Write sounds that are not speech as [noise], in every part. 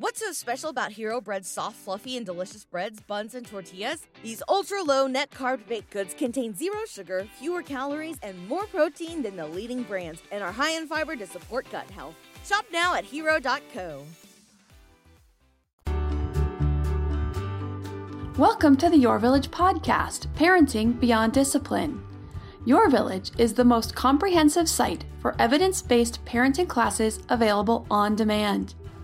What's so special about Hero Bread's soft, fluffy, and delicious breads, buns, and tortillas? These ultra low net carb baked goods contain zero sugar, fewer calories, and more protein than the leading brands, and are high in fiber to support gut health. Shop now at hero.co. Welcome to the Your Village podcast, Parenting Beyond Discipline. Your Village is the most comprehensive site for evidence based parenting classes available on demand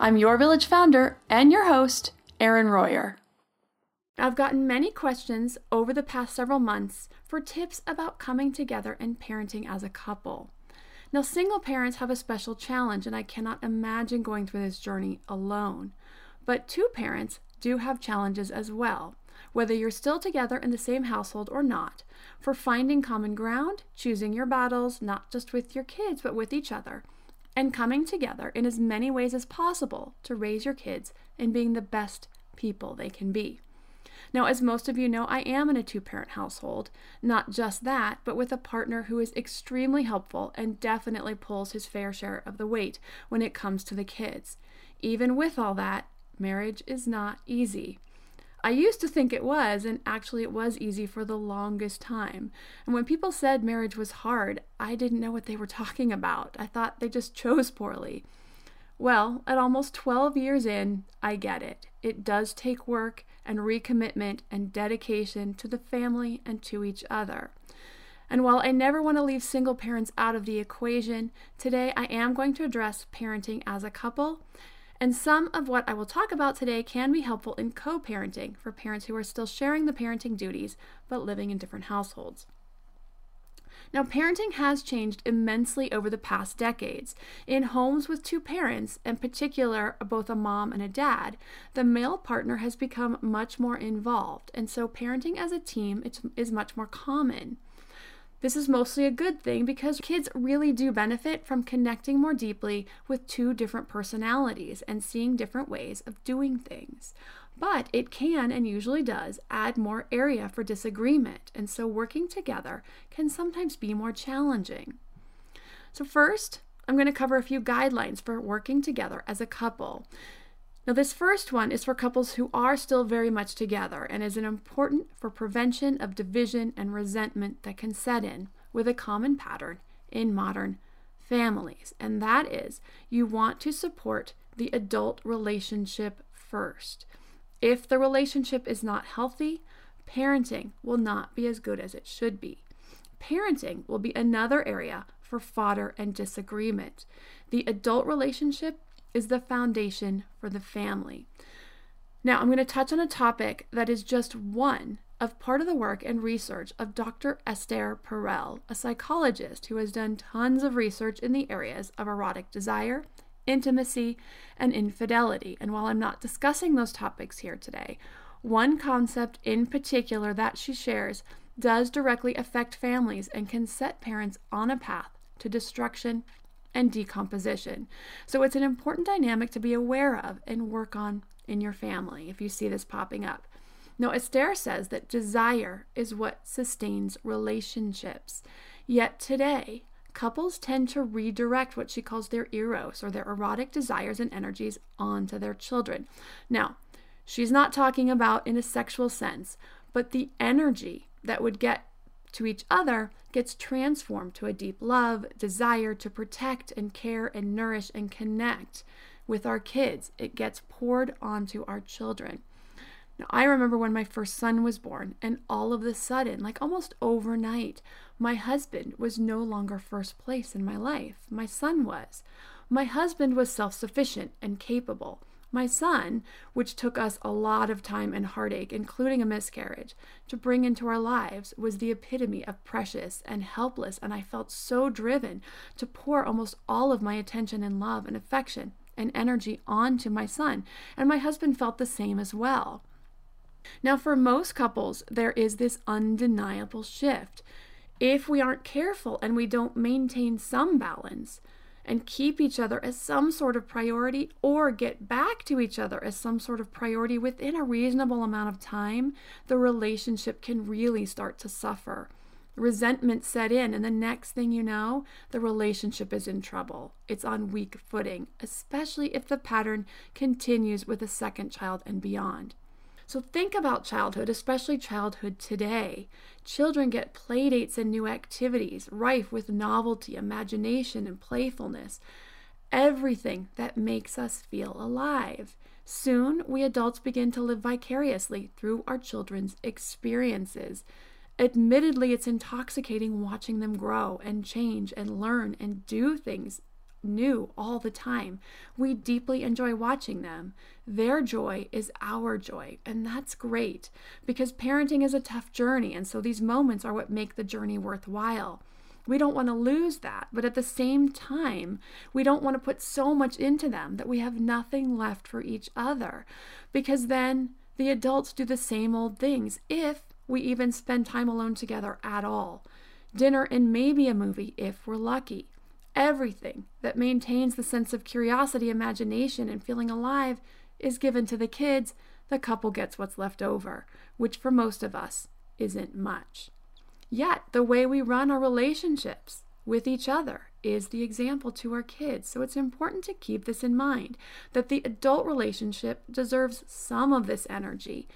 I'm your village founder and your host, Erin Royer. I've gotten many questions over the past several months for tips about coming together and parenting as a couple. Now, single parents have a special challenge, and I cannot imagine going through this journey alone. But two parents do have challenges as well, whether you're still together in the same household or not, for finding common ground, choosing your battles, not just with your kids, but with each other, and coming together in as many ways as possible to raise your kids and being the best people they can be. Now, as most of you know, I am in a two parent household. Not just that, but with a partner who is extremely helpful and definitely pulls his fair share of the weight when it comes to the kids. Even with all that, marriage is not easy. I used to think it was, and actually it was easy for the longest time. And when people said marriage was hard, I didn't know what they were talking about. I thought they just chose poorly. Well, at almost 12 years in, I get it. It does take work and recommitment and dedication to the family and to each other. And while I never want to leave single parents out of the equation, today I am going to address parenting as a couple and some of what I will talk about today can be helpful in co parenting for parents who are still sharing the parenting duties but living in different households. Now, parenting has changed immensely over the past decades. In homes with two parents, in particular both a mom and a dad, the male partner has become much more involved, and so parenting as a team is much more common. This is mostly a good thing because kids really do benefit from connecting more deeply with two different personalities and seeing different ways of doing things. But it can and usually does add more area for disagreement, and so working together can sometimes be more challenging. So, first, I'm going to cover a few guidelines for working together as a couple. Now, this first one is for couples who are still very much together and is an important for prevention of division and resentment that can set in with a common pattern in modern families. And that is you want to support the adult relationship first. If the relationship is not healthy, parenting will not be as good as it should be. Parenting will be another area for fodder and disagreement. The adult relationship is the foundation for the family. Now, I'm going to touch on a topic that is just one of part of the work and research of Dr. Esther Perel, a psychologist who has done tons of research in the areas of erotic desire, intimacy, and infidelity. And while I'm not discussing those topics here today, one concept in particular that she shares does directly affect families and can set parents on a path to destruction and decomposition. So it's an important dynamic to be aware of and work on in your family if you see this popping up. Now, Esther says that desire is what sustains relationships. Yet today, couples tend to redirect what she calls their eros or their erotic desires and energies onto their children. Now, she's not talking about in a sexual sense, but the energy that would get to each other gets transformed to a deep love, desire to protect and care and nourish and connect with our kids. It gets poured onto our children. Now, I remember when my first son was born, and all of a sudden, like almost overnight, my husband was no longer first place in my life. My son was. My husband was self sufficient and capable. My son, which took us a lot of time and heartache, including a miscarriage, to bring into our lives, was the epitome of precious and helpless, and I felt so driven to pour almost all of my attention and love and affection and energy onto my son. And my husband felt the same as well. Now, for most couples, there is this undeniable shift. If we aren't careful and we don't maintain some balance, and keep each other as some sort of priority or get back to each other as some sort of priority within a reasonable amount of time, the relationship can really start to suffer. Resentment set in, and the next thing you know, the relationship is in trouble. It's on weak footing, especially if the pattern continues with a second child and beyond. So think about childhood, especially childhood today. Children get playdates and new activities, rife with novelty, imagination, and playfulness. Everything that makes us feel alive. Soon, we adults begin to live vicariously through our children's experiences. Admittedly, it's intoxicating watching them grow and change and learn and do things new all the time. We deeply enjoy watching them. Their joy is our joy, and that's great because parenting is a tough journey, and so these moments are what make the journey worthwhile. We don't want to lose that, but at the same time, we don't want to put so much into them that we have nothing left for each other because then the adults do the same old things if we even spend time alone together at all. Dinner and maybe a movie if we're lucky. Everything that maintains the sense of curiosity, imagination, and feeling alive is given to the kids. The couple gets what's left over, which for most of us isn't much. Yet, the way we run our relationships with each other is the example to our kids. So it's important to keep this in mind that the adult relationship deserves some of this energy.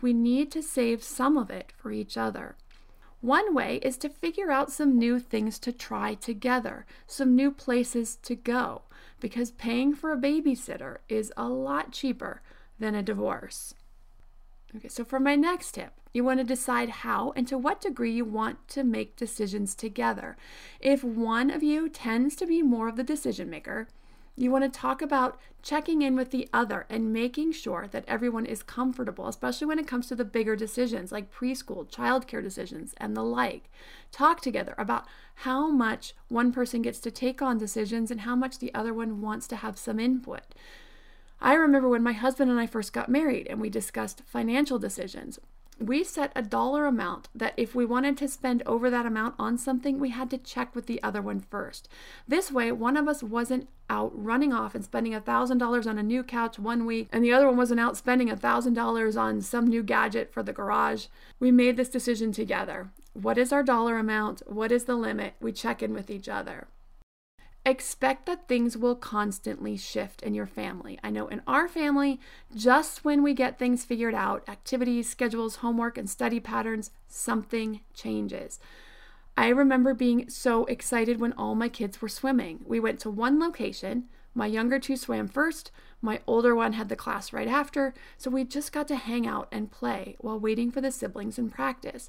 We need to save some of it for each other. One way is to figure out some new things to try together, some new places to go, because paying for a babysitter is a lot cheaper than a divorce. Okay, so for my next tip, you want to decide how and to what degree you want to make decisions together. If one of you tends to be more of the decision maker, you want to talk about checking in with the other and making sure that everyone is comfortable, especially when it comes to the bigger decisions like preschool, childcare decisions, and the like. Talk together about how much one person gets to take on decisions and how much the other one wants to have some input. I remember when my husband and I first got married and we discussed financial decisions we set a dollar amount that if we wanted to spend over that amount on something, we had to check with the other one first. This way, one of us wasn't out running off and spending a $1,000 on a new couch one week, and the other one wasn't out spending a $1,000 on some new gadget for the garage. We made this decision together. What is our dollar amount? What is the limit? We check in with each other. Expect that things will constantly shift in your family. I know in our family, just when we get things figured out activities, schedules, homework, and study patterns something changes. I remember being so excited when all my kids were swimming. We went to one location. My younger two swam first, my older one had the class right after, so we just got to hang out and play while waiting for the siblings in practice.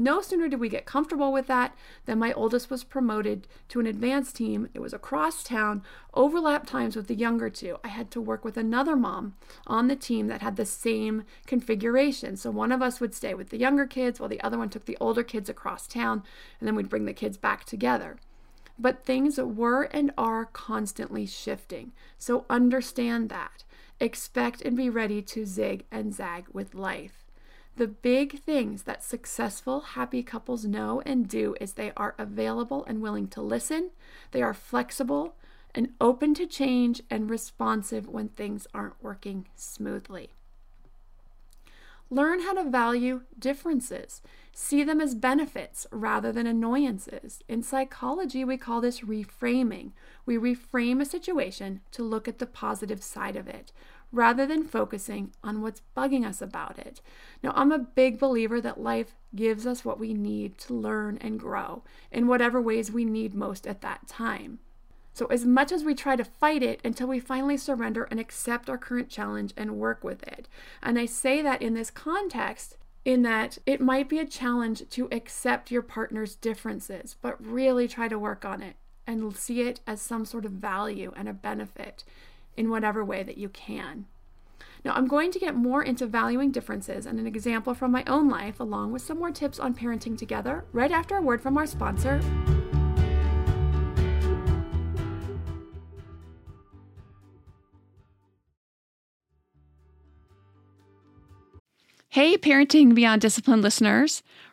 No sooner did we get comfortable with that than my oldest was promoted to an advanced team. It was across town, overlap times with the younger two. I had to work with another mom on the team that had the same configuration. So one of us would stay with the younger kids while the other one took the older kids across town, and then we'd bring the kids back together. But things were and are constantly shifting. So understand that. Expect and be ready to zig and zag with life. The big things that successful, happy couples know and do is they are available and willing to listen, they are flexible and open to change and responsive when things aren't working smoothly. Learn how to value differences. See them as benefits rather than annoyances. In psychology, we call this reframing. We reframe a situation to look at the positive side of it rather than focusing on what's bugging us about it. Now, I'm a big believer that life gives us what we need to learn and grow in whatever ways we need most at that time. So, as much as we try to fight it until we finally surrender and accept our current challenge and work with it. And I say that in this context, in that it might be a challenge to accept your partner's differences, but really try to work on it and see it as some sort of value and a benefit in whatever way that you can. Now, I'm going to get more into valuing differences and an example from my own life, along with some more tips on parenting together, right after a word from our sponsor. Hey, Parenting Beyond Discipline listeners.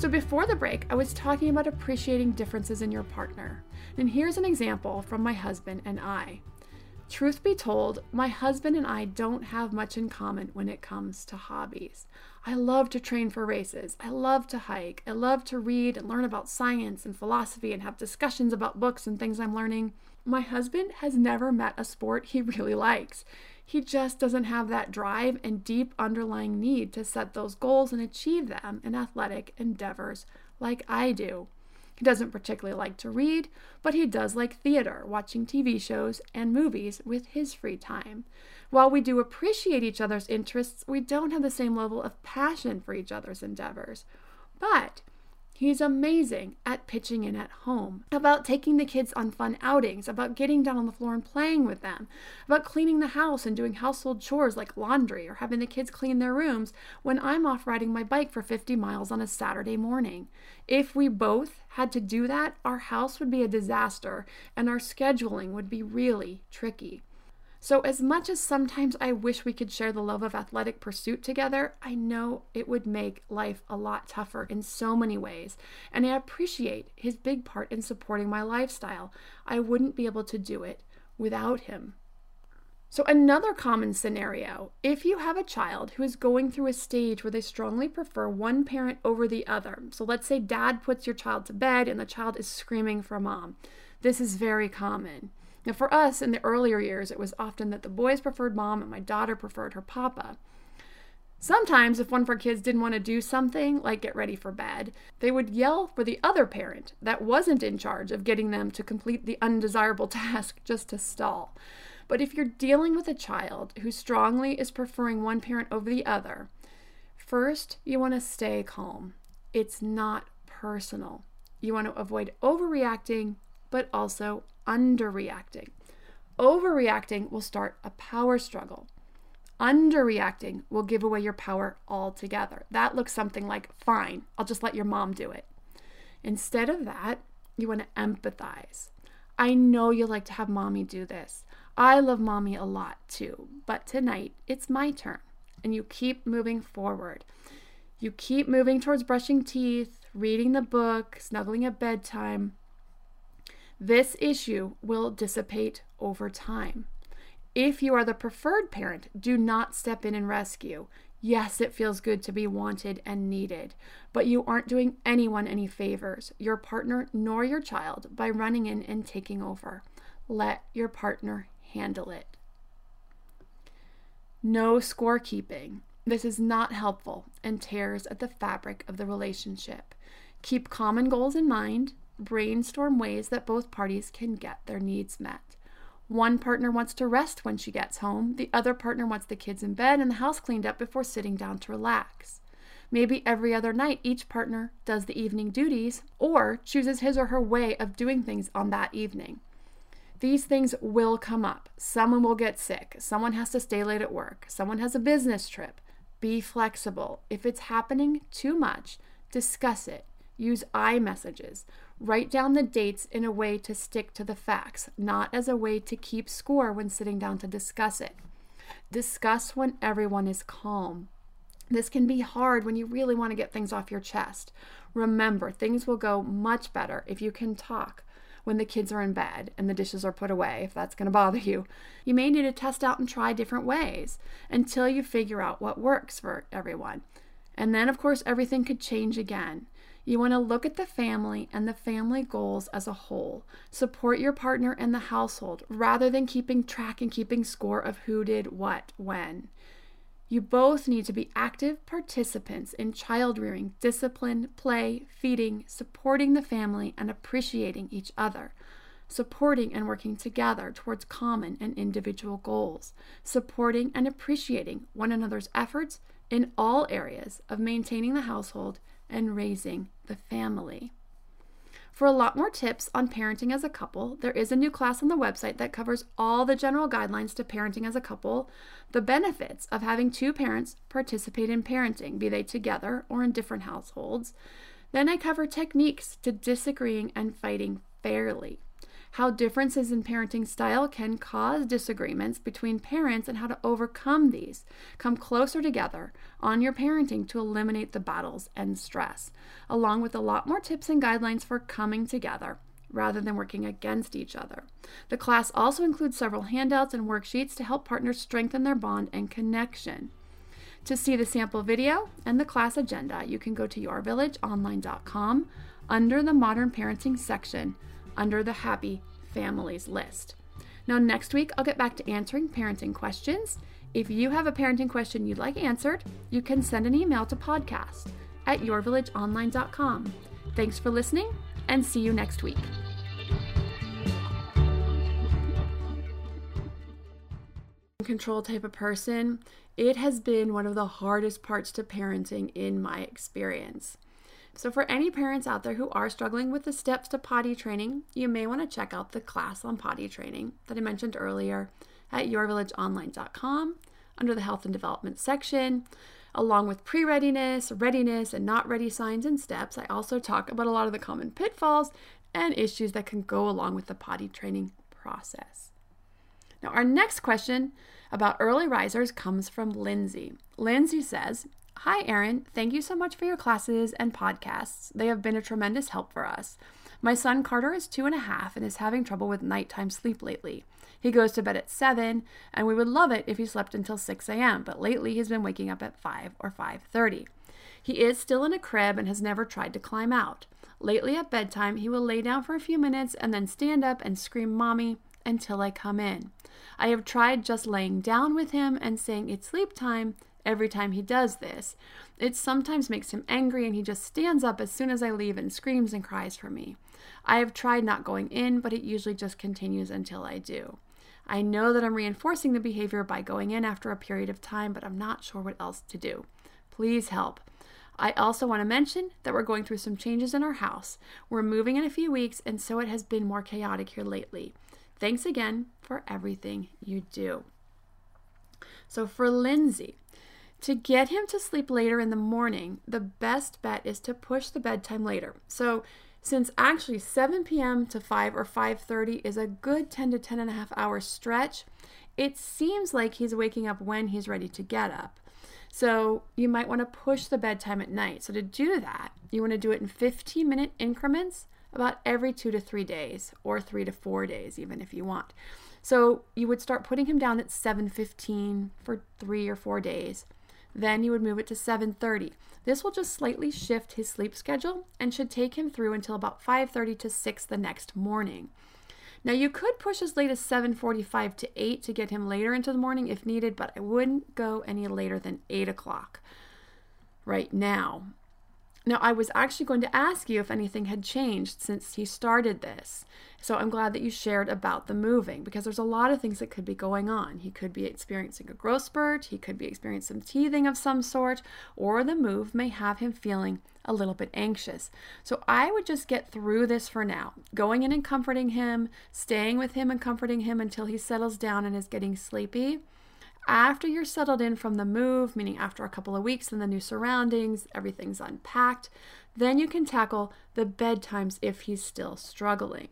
So, before the break, I was talking about appreciating differences in your partner. And here's an example from my husband and I. Truth be told, my husband and I don't have much in common when it comes to hobbies. I love to train for races. I love to hike. I love to read and learn about science and philosophy and have discussions about books and things I'm learning. My husband has never met a sport he [laughs] really likes. He just doesn't have that drive and deep underlying need to set those goals and achieve them in athletic endeavors like I do. He doesn't particularly like to read, but he does like theater, watching TV shows and movies with his free time. While we do appreciate each other's interests, we don't have the same level of passion for each other's endeavors. But He's amazing at pitching in at home, about taking the kids on fun outings, about getting down on the floor and playing with them, about cleaning the house and doing household chores like laundry or having the kids clean their rooms when I'm off riding my bike for 50 miles on a Saturday morning. If we both had to do that, our house would be a disaster and our scheduling would be really tricky. So, as much as sometimes I wish we could share the love of athletic pursuit together, I know it would make life a lot tougher in so many ways. And I appreciate his big part in supporting my lifestyle. I wouldn't be able to do it without him. So, another common scenario if you have a child who is going through a stage where they strongly prefer one parent over the other, so let's say dad puts your child to bed and the child is screaming for mom, this is very common. Now, for us in the earlier years, it was often that the boys preferred mom and my daughter preferred her papa. Sometimes, if one of our kids didn't want to do something, like get ready for bed, they would yell for the other parent that wasn't in charge of getting them to complete the undesirable [laughs] task just to stall. But if you're dealing with a child who strongly is preferring one parent over the other, first you want to stay calm. It's not personal. You want to avoid overreacting, but also underreacting. Overreacting will start a power struggle. Underreacting will give away your power altogether. That looks something like, fine, I'll just let your mom do it. Instead of that, you want to empathize. I know you like to have mommy do this. I love mommy a lot too, but tonight it's my turn. And you keep moving forward. You keep moving towards brushing teeth, reading the book, snuggling at bedtime. This issue will dissipate over time. If you are the preferred parent, do not step in and rescue. Yes, it feels good to be wanted and needed, but you aren't doing anyone any favors, your partner nor your child, by running in and taking over. Let your partner handle it. No scorekeeping. This is not helpful and tears at the fabric of the relationship. Keep common goals in mind, brainstorm ways that both parties can get their needs met. One partner wants to rest when she gets home, the other partner wants the kids in bed and the house cleaned up before sitting down to relax. Maybe every other night, each partner does the evening duties or chooses his or her way of doing things on that evening. These things will come up. Someone will get sick. Someone has to stay late at work. Someone has a business trip. Be flexible. If it's happening too much, discuss it. Use I messages. Write down the dates in a way to stick to the facts, not as a way to keep score when sitting down to discuss it. Discuss when everyone is calm. This can be hard when you really want to get things off your chest. Remember, things will go much better if you can talk when the kids are in bed and the dishes are put away, if that's going to bother you. You may need to test out and try different ways until you figure out what works for everyone. And then, of course, everything could change again. You want to look at the family and the family goals as a whole. Support your partner and the household rather than keeping track and keeping score of who did what when. You both need to be active participants in child rearing, discipline, play, feeding, supporting the family, and appreciating each other. Supporting and working together towards common and individual goals. Supporting and appreciating one another's efforts in all areas of maintaining the household and raising the family. For a lot more tips on parenting as a couple, there is a new class on the website that covers all the general guidelines to parenting as a couple, the benefits of having two parents participate in parenting, be they together or in different households. Then I cover techniques to disagreeing and fighting fairly how differences in parenting style can cause disagreements between parents and how to overcome these. Come closer together on your parenting to eliminate the battles and stress, along with a lot more tips and guidelines for coming together rather than working against each other. The class also includes several handouts and worksheets to help partners strengthen their bond and connection. To see the sample video and the class agenda, you can go to yourvillageonline.com under the Modern Parenting section under the Happy Families list. Now, next week, I'll get back to answering parenting questions. If you have a parenting question you'd like answered, you can send an email to podcast at yourvillageonline.com. Thanks for listening and see you next week. Control type of person, it has been one of the hardest parts to parenting in my experience. So, for any parents out there who are struggling with the steps to potty training, you may want to check out the class on potty training that I mentioned earlier at yourvillageonline.com under the health and development section. Along with pre readiness, readiness, and not ready signs and steps, I also talk about a lot of the common pitfalls and issues that can go along with the potty training process. Now, our next question about early risers comes from Lindsay. Lindsay says, Hi, Erin. Thank you so much for your classes and podcasts. They have been a tremendous help for us. My son Carter is two and a half and is having trouble with nighttime sleep lately. He goes to bed at 7, and we would love it if he slept until 6 a.m., but lately he's been waking up at 5 or 5:30. He is still in a crib and has never tried to climb out. Lately at bedtime, he will lay down for a few minutes and then stand up and scream mommy until I come in. I have tried just laying down with him and saying it's sleep time, every time he does this. It sometimes makes him angry and he just stands up as soon as I leave and screams and cries for me. I have tried not going in, but it usually just continues until I do. I know that I'm reinforcing the behavior by going in after a period of time, but I'm not sure what else to do. Please help. I also want to mention that we're going through some changes in our house. We're moving in a few weeks, and so it has been more chaotic here lately. Thanks again for everything you do. So, for Lindsay, to get him to sleep later in the morning, the best bet is to push the bedtime later. So, since actually 7 p.m. to 5 or 5:30 is a good 10 to 10 and a half hour stretch, it seems like he's waking up when he's ready to get up. So, you might want to push the bedtime at night. So, to do that, you want to do it in 15 minute increments about every 2 to 3 days or 3 to 4 days even if you want. So, you would start putting him down at 7:15 for 3 or 4 days then you would move it to 7:30. This will just slightly shift his sleep schedule and should take him through until about 5:30 to 6 the next morning. Now you could push as late as 7:45 to 8 to get him later into the morning if needed, but I wouldn't go any later than 8 o'clock right now. Now, I was actually going to ask you if anything had changed since he started this. So I'm glad that you shared about the moving because there's a lot of things that could be going on. He could be experiencing a growth spurt, he could be experiencing some teething of some sort, or the move may have him feeling a little bit anxious. So I would just get through this for now, going in and comforting him, staying with him and comforting him until he settles down and is getting sleepy after you're settled in from the move, meaning after a couple of weeks in the new surroundings, everything's unpacked, then you can tackle the bedtimes if he's still struggling.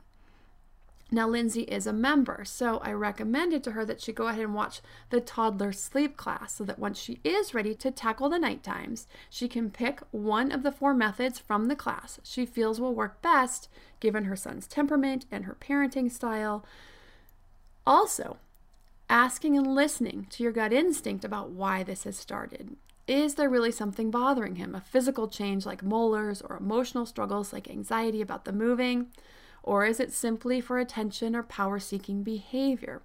Now, Lindsay is a member, so I recommended to her that she go ahead and watch the toddler sleep class so that once she is ready to tackle the night times, she can pick one of the four methods from the class she feels will work best given her son's temperament and her parenting style. Also, asking and listening to your gut instinct about why this has started. Is there really something bothering him? A physical change like molars or emotional struggles like anxiety about the moving? Or is it simply for attention or power seeking behavior?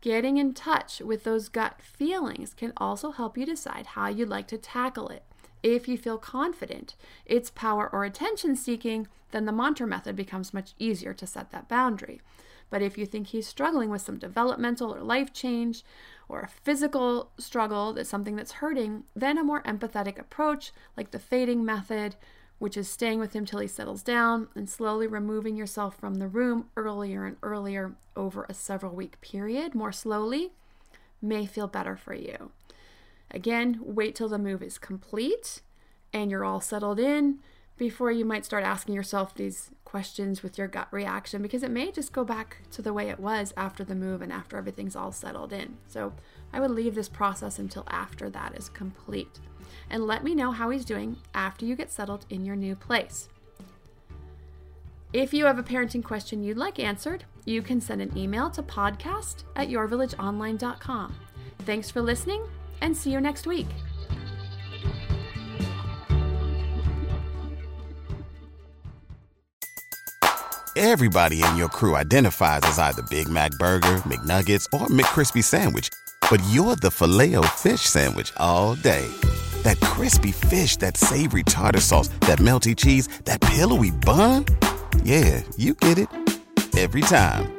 Getting in touch with those gut feelings can also help you decide how you'd like to tackle it. If you feel confident it's power or attention seeking, then the mantra method becomes much easier to set that boundary. But if you think he's struggling with some developmental or life change or a physical struggle that's something that's hurting, then a more empathetic approach, like the fading method, which is staying with him till he settles down and slowly removing yourself from the room earlier and earlier over a several week period, more slowly, may feel better for you. Again, wait till the move is complete and you're all settled in before you might start asking yourself these questions with your gut reaction because it may just go back to the way it was after the move and after everything's all settled in. So I would leave this process until after that is complete. And let me know how he's doing after you get settled in your new place. If you have a parenting question you'd like answered, you can send an email to podcast at yourvillageonline.com. Thanks for listening and see you next week. Everybody in your crew identifies as either Big Mac Burger, McNuggets, or McCrispy Sandwich, but you're the filet fish Sandwich all day. That crispy fish, that savory tartar sauce, that melty cheese, that pillowy bun. Yeah, you get it every time.